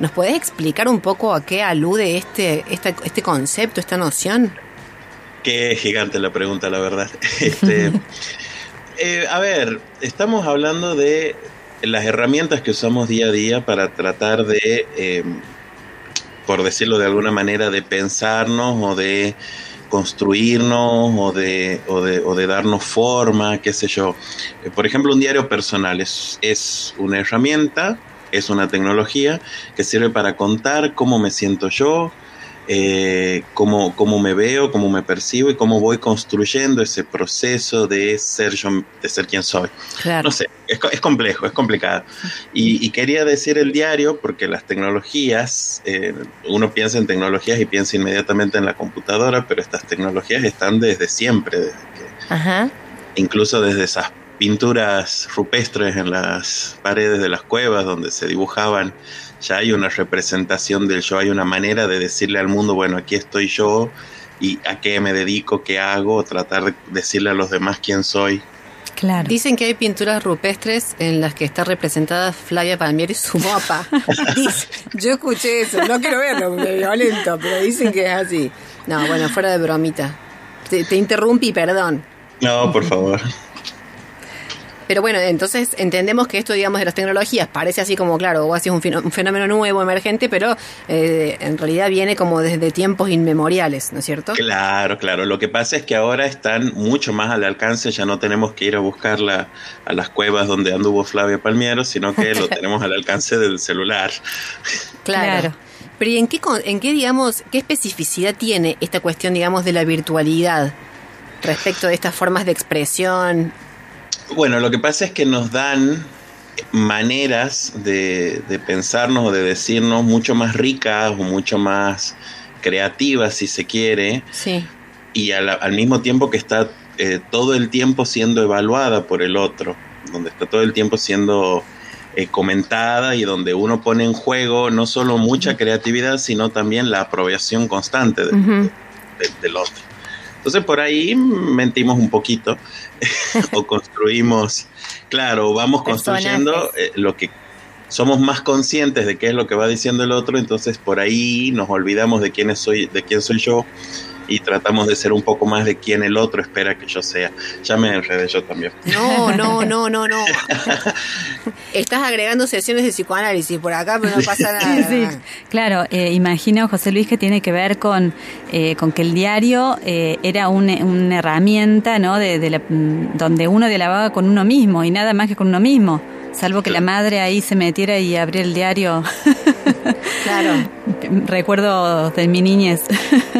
¿Nos podés explicar un poco a qué alude este, esta- este concepto, esta noción? Qué gigante la pregunta, la verdad. Este, eh, a ver, estamos hablando de las herramientas que usamos día a día para tratar de, eh, por decirlo de alguna manera, de pensarnos o de construirnos o de, o de, o de darnos forma, qué sé yo. Eh, Por ejemplo, un diario personal es, es una herramienta, es una tecnología que sirve para contar cómo me siento yo, eh, cómo, cómo me veo, cómo me percibo y cómo voy construyendo ese proceso de ser yo, de ser quien soy. Claro. No sé, es, es complejo, es complicado. Y, y quería decir el diario porque las tecnologías, eh, uno piensa en tecnologías y piensa inmediatamente en la computadora, pero estas tecnologías están desde siempre, desde que- Ajá. incluso desde esas pinturas rupestres en las paredes de las cuevas donde se dibujaban, ya hay una representación del yo, hay una manera de decirle al mundo, bueno, aquí estoy yo y a qué me dedico, qué hago, tratar de decirle a los demás quién soy. Claro. Dicen que hay pinturas rupestres en las que está representada Flavia Palmieri y su mapa. Yo escuché eso, no quiero verlo, porque es violento, pero dicen que es así. No, bueno, fuera de bromita. Te, te interrumpí, perdón. No, por favor. Pero bueno, entonces entendemos que esto, digamos, de las tecnologías parece así como, claro, o así es un fenómeno nuevo, emergente, pero eh, en realidad viene como desde tiempos inmemoriales, ¿no es cierto? Claro, claro. Lo que pasa es que ahora están mucho más al alcance, ya no tenemos que ir a buscarla a las cuevas donde anduvo Flavia Palmiero, sino que lo tenemos al alcance del celular. Claro. Claro. Pero ¿y en qué, con- en qué, digamos, qué especificidad tiene esta cuestión, digamos, de la virtualidad respecto de estas formas de expresión? Bueno, lo que pasa es que nos dan maneras de, de pensarnos o de decirnos mucho más ricas o mucho más creativas, si se quiere, Sí. y al, al mismo tiempo que está eh, todo el tiempo siendo evaluada por el otro, donde está todo el tiempo siendo eh, comentada y donde uno pone en juego no solo mucha creatividad, sino también la aprobación constante de- del otro. Entonces por ahí mentimos un poquito o construimos, claro, vamos construyendo Personajes. eh, lo que somos más conscientes de qué es lo que va diciendo el otro, entonces por ahí nos olvidamos de quién soy, de quién soy yo y tratamos de ser un poco más de quién el otro espera que yo sea. Ya me enredé yo también. No, no, no, no, no. Estás agregando sesiones de psicoanálisis por acá, pero no pasa nada. Sí, claro, eh, imagino, José Luis, que tiene que ver con, eh, con que el diario eh, era un- una herramienta ¿no? de, de la- mm, donde uno dialogaba con uno mismo y nada más que con uno mismo, salvo que la madre ahí se metiera y abriera el diario. Claro. Recuerdo de mi niñez.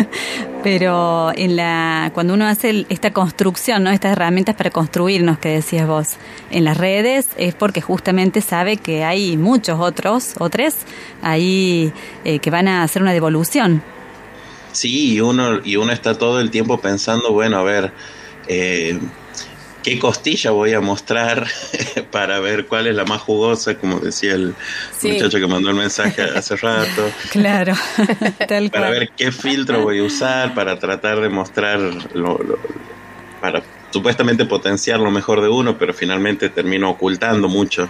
Pero en la cuando uno hace esta construcción, ¿no? estas herramientas para construirnos que decías vos en las redes, es porque justamente sabe que hay muchos otros, o tres, ahí eh, que van a hacer una devolución. Sí, y uno, y uno está todo el tiempo pensando, bueno, a ver, eh, ¿qué costilla voy a mostrar para ver cuál es la más jugosa? Como decía el Sí. muchacho que mandó el mensaje hace rato. Claro, tal Para cual. ver qué filtro voy a usar para tratar de mostrar, lo, lo- para supuestamente potenciar lo mejor de uno, pero finalmente termino ocultando mucho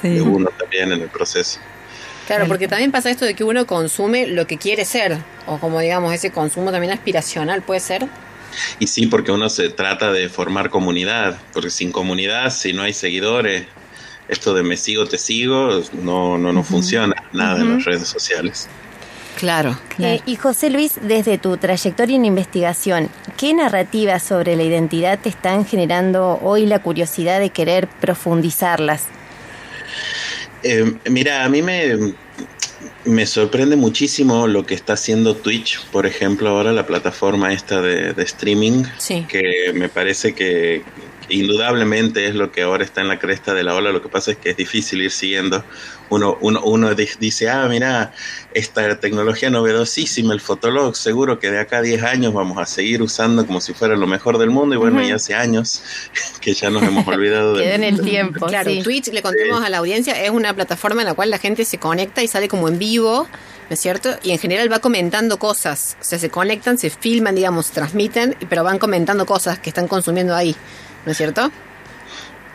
Sí. de uno también en el proceso. Claro, porque también pasa esto de que uno consume lo que quiere ser, o como digamos, ese consumo también aspiracional puede ser. Y sí, porque uno se trata de formar comunidad, porque sin comunidad, si no hay seguidores, esto de me sigo, te sigo, no, no, no funciona nada en las redes sociales. Claro. Eh, y José Luis, desde tu trayectoria en investigación, ¿qué narrativas sobre la identidad te están generando hoy la curiosidad de querer profundizarlas? Eh, mira, a mí me, me sorprende muchísimo lo que está haciendo Twitch, por ejemplo, ahora la plataforma esta de, de streaming, Sí. que me parece que indudablemente es lo que ahora está en la cresta de la ola. Lo que pasa es que es difícil ir siguiendo. Uno, uno, uno di- dice, ah, mira, esta tecnología novedosísima, el Fotolog, seguro que de acá a 10 años vamos a seguir usando como si fuera lo mejor del mundo. Y bueno, ya hace años que ya nos hemos olvidado de en el tiempo. Claro, sí. Twitch, le contemos a la audiencia, es una plataforma en la cual la gente se conecta y sale como en vivo, ¿no es cierto? Y en general va comentando cosas. O sea, se conectan, se filman, digamos, se transmiten, pero van comentando cosas que están consumiendo ahí, ¿no es cierto?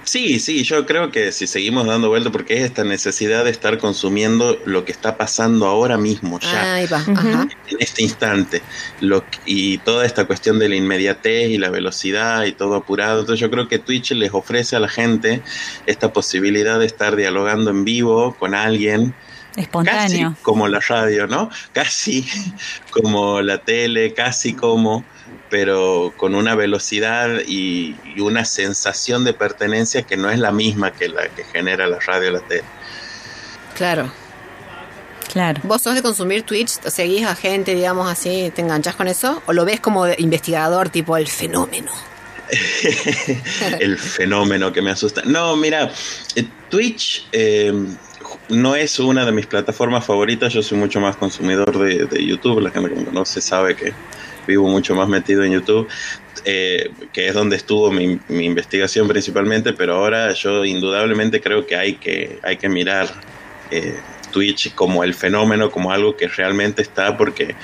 Sí, sí, yo creo que si seguimos dando vuelta, porque es esta necesidad de estar consumiendo lo que está pasando ahora mismo, ya, Ahí va, ajá. en este instante, lo, y toda esta cuestión de la inmediatez y la velocidad y todo apurado. Entonces yo creo que Twitch les ofrece a la gente esta posibilidad de estar dialogando en vivo con alguien. Espontáneo. Casi como la radio, ¿no? Casi como la tele, casi como, pero con una velocidad y, y una sensación de pertenencia que no es la misma que la que genera la radio o la tele. Claro. Claro. ¿Vos sos de consumir Twitch? ¿Seguís a gente, digamos así, te enganchás con eso? ¿O lo ves como de investigador, tipo el fenómeno? el fenómeno que me asusta. No, mira, eh, Twitch eh, no es una de mis plataformas favoritas. Yo soy mucho más consumidor de, de YouTube. La gente que me conoce sabe que vivo mucho más metido en YouTube, eh, que es donde estuvo mi, mi investigación principalmente. Pero ahora yo indudablemente creo que hay que, hay que mirar eh, Twitch como el fenómeno, como algo que realmente está, porque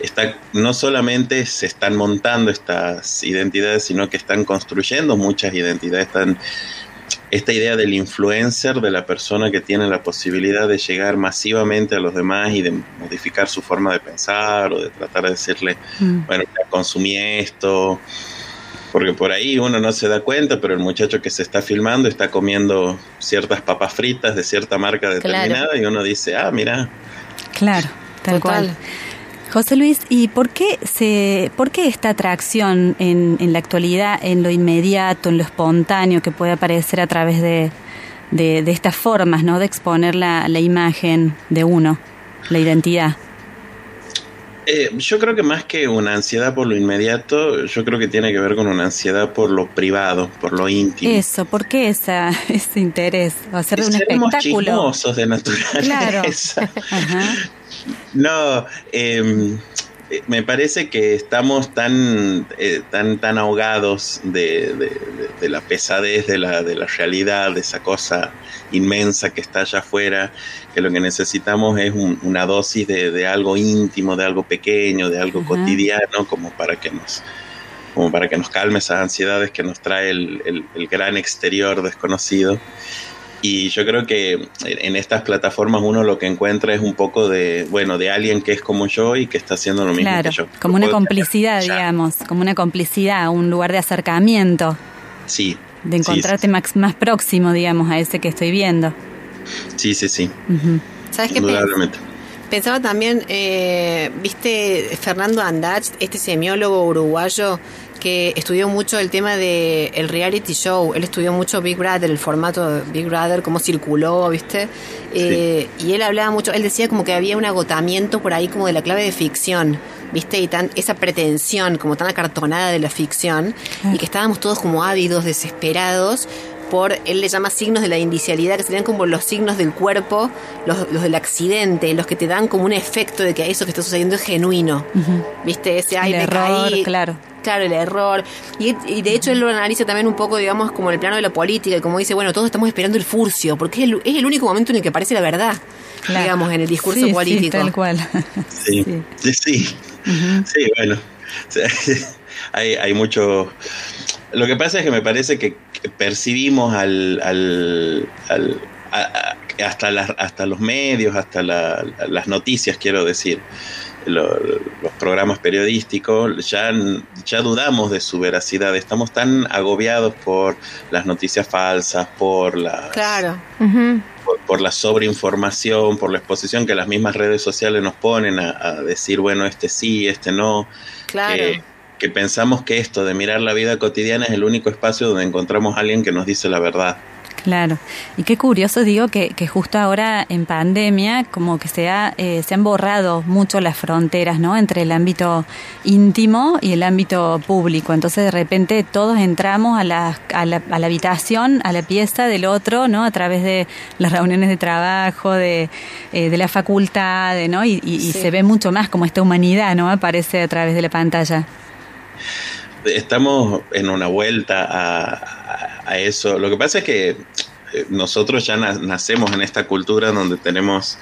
está, no solamente se están montando estas identidades, sino que están construyendo muchas identidades. Están, esta idea del influencer, de la persona que tiene la posibilidad de llegar masivamente a los demás y de modificar su forma de pensar o de tratar de decirle, Mm. bueno, ya consumí esto. Porque por ahí uno no se da cuenta, pero el muchacho que se está filmando está comiendo ciertas papas fritas de cierta marca determinada y uno dice, ah, mira, Claro, tal Total. cual. José Luis, ¿y por qué se, por qué esta atracción en, en la actualidad, en lo inmediato, en lo espontáneo que puede aparecer a través de, de, de estas formas, ¿no? De exponer la, la imagen de uno, la identidad. Eh, yo creo que más que una ansiedad por lo inmediato, yo creo que tiene que ver con una ansiedad por lo privado, por lo íntimo. Eso, ¿por qué esa, ese interés? Hacer un Seremos espectáculo. chismosos de naturaleza. Ajá. No, eh, me parece que estamos tan, eh, tan, tan ahogados de, de- de- de la pesadez de la, de la realidad, de esa cosa inmensa que está allá afuera, que lo que necesitamos es un- una dosis de, de algo íntimo, de algo pequeño, de algo Ajá. cotidiano, como para que nos como para que nos calme esas ansiedades que nos trae el, el- el gran exterior desconocido. Y yo creo que en estas plataformas uno lo que encuentra es un poco de, bueno, de alguien que es como yo y que está haciendo lo mismo Claro, que yo. como una complicidad, ya. digamos, como una complicidad, un lugar de acercamiento, Sí. de sí, encontrarte Más, más próximo, digamos, a ese que estoy viendo. Sí, sí, sí. ¿Sabes qué? Indudablemente. Pensaba también, eh, viste, Fernando Andach, este semiólogo uruguayo que estudió mucho el tema de el reality show. Él estudió mucho Big Brother, el formato de Big Brother, cómo circuló, viste. Eh, Y él hablaba mucho, él decía como que había un agotamiento por ahí como de la clave de ficción, viste, y tan esa pretensión como tan acartonada de la ficción, y que estábamos todos como ávidos, desesperados por, él le llama signos de la indicialidad, que serían como los signos del cuerpo, los, los del accidente, los que te dan como un efecto de que eso que está sucediendo es genuino. ¿Viste? Ese, ay, El me error, caí. claro. Claro, el error. Y, y de hecho él lo analiza también un poco, digamos, como en el plano de la política, y como dice, bueno, todos estamos esperando el furcio, porque es el, es el único momento en el que aparece la verdad, Claro. digamos, en el discurso Sí, sí, político. tal cual. Sí, Sí. sí, sí. Sí, bueno. O sea, hay, hay mucho... Lo que pasa es que me parece que percibimos al... al, al- a- a- hasta, las, hasta los medios, hasta la- las noticias, quiero decir, lo- los programas periodísticos, ya, ya dudamos de su veracidad. Estamos tan agobiados por las noticias falsas, por las Claro. Por, por la sobreinformación, por la exposición que las mismas redes sociales nos ponen a, a decir, bueno, este sí, este no, Claro. que, que pensamos que esto de mirar la vida cotidiana es el único espacio donde encontramos a alguien que nos dice la verdad. Claro. Y qué curioso, digo, que, que justo ahora en pandemia como que se, ha, eh, se han borrado mucho las fronteras, ¿no? Entre el ámbito íntimo y el ámbito público. Entonces, de repente, todos entramos a la, a la, a la habitación, a la pieza del otro, ¿no? A través de las reuniones de trabajo, de, eh, de la facultad, ¿no? Y, y- se ve mucho más como esta humanidad, ¿no? Aparece a través de la pantalla. Estamos en una vuelta a, eso. Lo que pasa es que eh, nosotros ya na- nacemos en esta cultura donde tenemos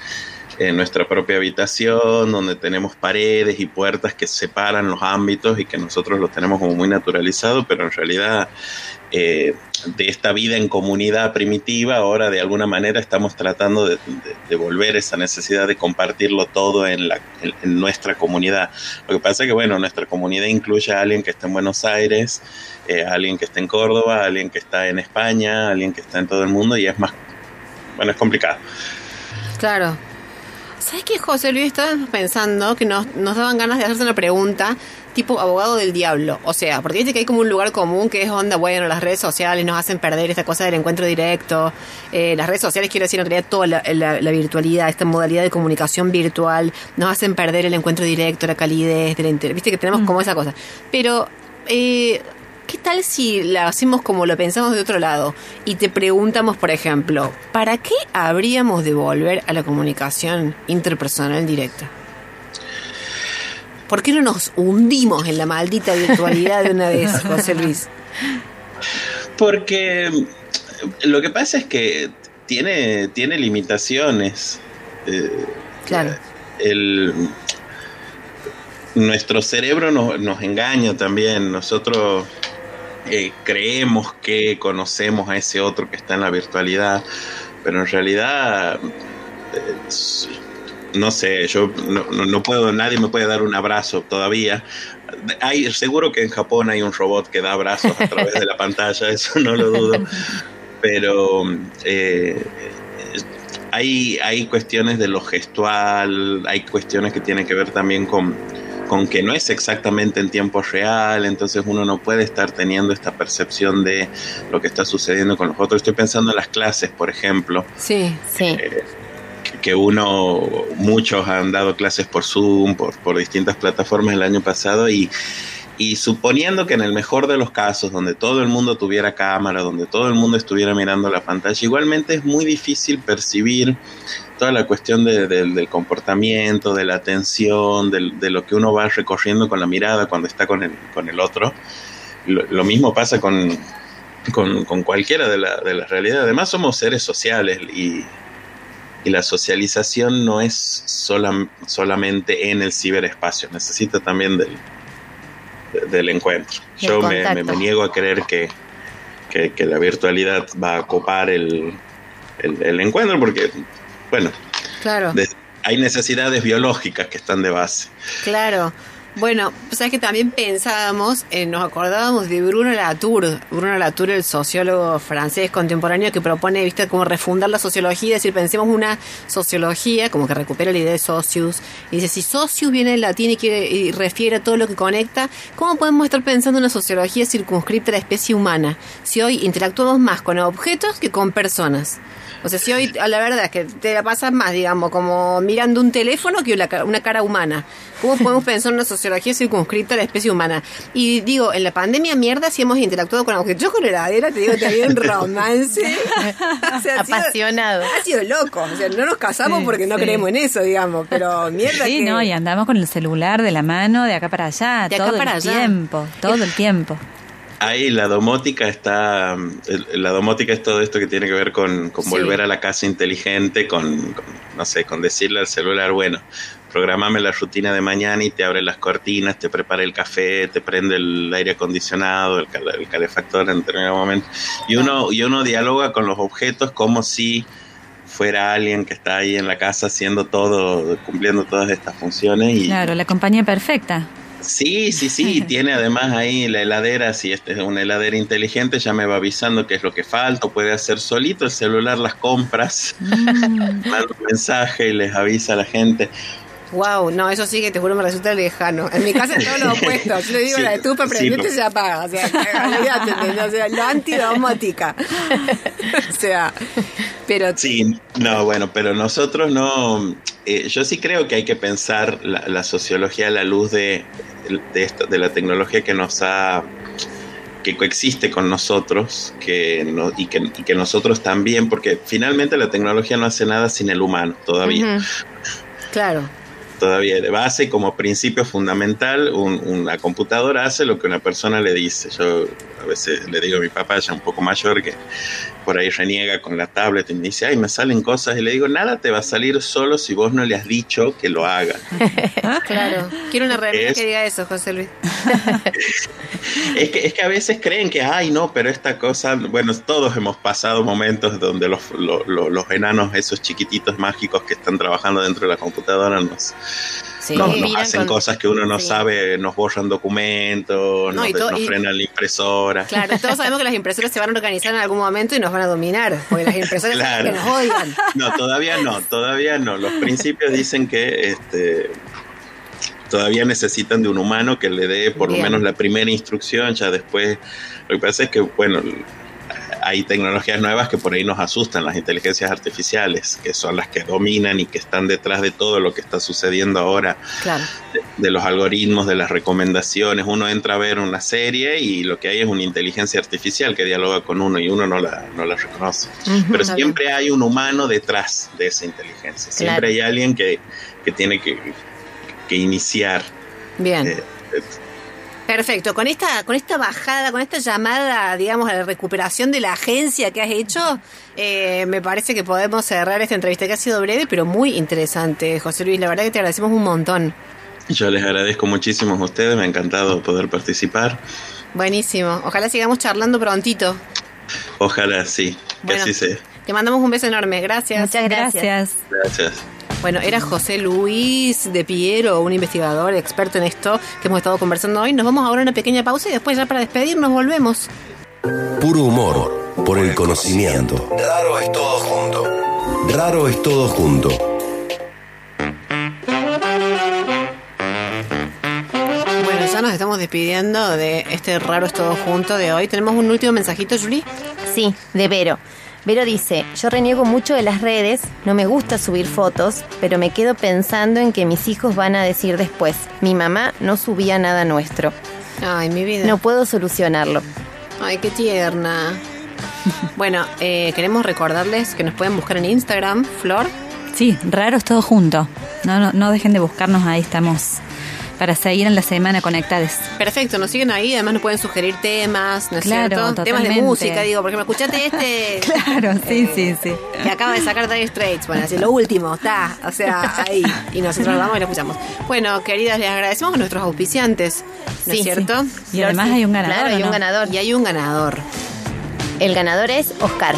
eh, nuestra propia habitación, donde tenemos paredes y puertas que separan los ámbitos y que nosotros los tenemos como muy naturalizado, pero en realidad eh, de esta vida en comunidad primitiva, ahora de alguna manera estamos tratando de, de- de volver esa necesidad de compartirlo todo en, la, en, en nuestra comunidad. Lo que pasa es que, bueno, nuestra comunidad incluye a alguien que está en Buenos Aires, eh, a alguien que está en Córdoba, a alguien que está en España, a alguien que está en todo el mundo y es más, bueno, es complicado. Claro. ¿Sabes qué, José Luis? Estaba pensando que nos, nos daban ganas de hacerse una pregunta tipo abogado del diablo. O sea, porque viste que hay como un lugar común que es onda, bueno, las redes sociales nos hacen perder esta cosa del encuentro directo. Eh, las redes sociales, quiero decir, en realidad toda la, la- la virtualidad, esta modalidad de comunicación virtual, nos hacen perder el encuentro directo, la calidez de la inter... Viste que tenemos como esa cosa. Pero... Eh, ¿Qué tal si la hacemos como lo pensamos de otro lado y te preguntamos, por ejemplo, ¿para qué habríamos de volver a la comunicación interpersonal directa? ¿Por qué no nos hundimos en la maldita virtualidad de una vez, José Luis? Porque lo que pasa es que tiene, tiene limitaciones. Eh, Claro. el, nuestro cerebro nos engaña también. Nosotros eh, creemos que conocemos a ese otro que está en la virtualidad, pero en realidad, eh, no sé, yo no, no- no puedo, nadie me puede dar un abrazo todavía. Hay, seguro que en Japón hay un robot que da abrazos a través de la pantalla, eso no lo dudo. Pero eh, hay, hay cuestiones de lo gestual, hay cuestiones que tienen que ver también con, con que no es exactamente en tiempo real, entonces uno no puede estar teniendo esta percepción de lo que está sucediendo con los otros. Estoy pensando en las clases, por ejemplo, Sí, sí. que, que uno, muchos han dado clases por Zoom, por, por distintas plataformas el año pasado y, y suponiendo que en el mejor de los casos, donde todo el mundo tuviera cámara, donde todo el mundo estuviera mirando la pantalla, igualmente es muy difícil percibir toda la cuestión de- de- del comportamiento, de la atención, de, lo que uno va recorriendo con la mirada cuando está con el, con el otro. Lo, mismo pasa con, con, cualquiera de la, las realidades. Además somos seres sociales y, y la socialización no es solam- solamente en el ciberespacio, necesita también del, de- del encuentro. Yo me, me- me niego a creer que, que, que la virtualidad va a copar el, el, el encuentro porque, bueno, Claro. de- hay necesidades biológicas que están de base. Claro. Bueno, sabes que también pensábamos, eh, nos acordábamos de Bruno Latour, Bruno Latour, el sociólogo francés contemporáneo que propone, viste, como refundar la sociología, es decir, pensemos una sociología, como que recupera la idea de socius, y dice, si socius viene del latín y, quiere, y refiere a todo lo que conecta, ¿cómo podemos estar pensando en una sociología circunscripta a la especie humana? Si hoy interactuamos más con objetos que con personas. O sea, si hoy, la verdad es que te la pasas más, digamos, como mirando un teléfono que una cara humana. ¿Cómo podemos pensar en una sociología circunscrita a la especie humana? Y digo, en la pandemia, mierda, si hemos interactuado con objetos. Yo con la heladera te digo, te había un romance. O sea, ha sido- Apasionado. Ha sido loco. O sea, no nos casamos Sí, porque no sí. creemos en eso, digamos. Pero mierda Sí, que... no, y andamos con el celular de la mano de acá para allá, De acá todo para el allá. tiempo, todo el tiempo. Ahí la domótica está, la domótica es todo esto que tiene que ver con, con Sí. volver a la casa inteligente, con, con, no sé, con decirle al celular, bueno, programame la rutina de mañana y te abre las cortinas, te prepara el café, te prende el aire acondicionado, el, cal- el calefactor en determinado momento. Y uno, y uno dialoga con los objetos como si fuera alguien que está ahí en la casa haciendo todo, cumpliendo todas estas funciones. Y, Claro, la compañía perfecta. Sí, sí, sí, tiene además ahí la heladera, si este es una heladera inteligente, ya me va avisando qué es lo que falta, o puede hacer solito el celular las compras, manda un mensaje y les avisa a la gente. Wow, no, eso sí que te juro me resulta lejano. En mi casa es todo lo opuesto. Yo le digo Sí, la estufa sí, prendete no. se apaga. O sea, olvídate. O sea, lo antidomótica. O sea, pero Sí, no, bueno, pero nosotros no, eh, yo sí creo que hay que pensar la, la sociología a la luz de, de, esto, de la tecnología que nos ha que coexiste con nosotros que no, y, que, y que nosotros también, porque finalmente la tecnología no hace nada sin el humano todavía. Claro. Todavía de base como principio fundamental un- una computadora hace lo que una persona le dice. Yo a veces le digo a mi papá ya un poco mayor que por ahí reniega con la tablet y me dice ay me salen cosas y le digo nada te va a salir solo si vos no le has dicho que lo haga Claro. Quiero una realidad Es- que diga eso, José Luis. es que, es que a veces creen que, ay, no, pero esta cosa, bueno, todos hemos pasado momentos donde los, lo- lo- los enanos, esos chiquititos mágicos que están trabajando dentro de la computadora, nos, Sí. nos- hacen con- cosas que uno no sí. sabe, nos borran documentos, No, nos, todo- nos y- frenan la impresora. Claro, todos sabemos que las impresoras se van a organizar en algún momento y nos van a dominar, porque las impresoras Claro. que nos odian. No, todavía no, todavía no. Los principios dicen que este, todavía necesitan de un humano que le dé por Bien. lo menos la primera instrucción, ya después. Lo que pasa es que, bueno, hay tecnologías nuevas que por ahí nos asustan, las inteligencias artificiales, que son las que dominan y que están detrás de todo lo que está sucediendo ahora Claro. de, de los algoritmos, de las recomendaciones. Uno entra a ver una serie y lo que hay es una inteligencia artificial que dialoga con uno y uno no la, no la reconoce. Pero siempre hay un humano detrás de esa inteligencia. Siempre Claro. hay alguien que, que tiene que, que iniciar. Bien. eh, Perfecto. Con esta, con esta bajada, con esta llamada, digamos, a la recuperación de la agencia que has hecho, eh, me parece que podemos cerrar esta entrevista que ha sido breve, pero muy interesante, José Luis. La verdad que te agradecemos un montón. yo les agradezco muchísimo a ustedes, me ha encantado poder participar. Buenísimo. Ojalá sigamos charlando prontito. Ojalá sí, que Bueno. así sea. Te mandamos un beso enorme. Gracias. Muchas gracias. Gracias. Gracias. Bueno, era José Luis de Piero, un investigador experto en esto que hemos estado conversando hoy. Nos vamos ahora a una pequeña pausa y después ya para despedirnos volvemos. Puro humor por el conocimiento. Raro es todo junto. Raro es todo junto. Bueno, ya nos estamos despidiendo de este raro es todo junto de hoy. Tenemos un último mensajito, Julie. Sí, de Vero. Vero dice, yo reniego mucho de las redes, no me gusta subir fotos, pero me quedo pensando en que mis hijos van a decir después, mi mamá no subía nada nuestro. Ay, mi vida. No puedo solucionarlo. Ay, qué tierna. Bueno, eh, queremos recordarles que nos pueden buscar en Instagram, Flor. Sí, raros todos juntos. No, no, no dejen de buscarnos, ahí estamos. Para seguir en la semana conectados. Perfecto, nos siguen ahí, además nos pueden sugerir temas, ¿no es Claro, cierto? Temas de música, digo, porque me escuchaste este Claro, sí, sí, sí. que acaba de sacar Dire Straits, bueno, así lo último, está, o sea, ahí, y nosotros lo vamos y lo escuchamos. Bueno, queridas, les agradecemos a nuestros auspiciantes, ¿no Sí, es cierto? Y además hay un ganador. Claro, hay ¿o un ganador. Y hay un ganador. El ganador es Oscar.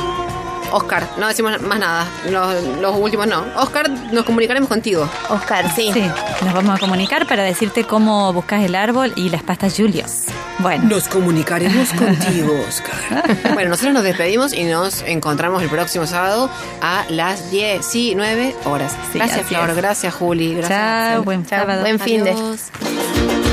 Oscar, no decimos más nada, los, los últimos no. Oscar, nos comunicaremos contigo. Oscar, sí. Sí, nos vamos a comunicar para decirte cómo buscas el árbol y las pastas Julios. Bueno, Nos comunicaremos contigo, Oscar. Bueno, nosotros nos despedimos y nos encontramos el próximo sábado a las 19 horas. Sí, gracias, así Flor. es. Gracias, Juli. Gracias. chao, buen Chao, sábado. buen fin de.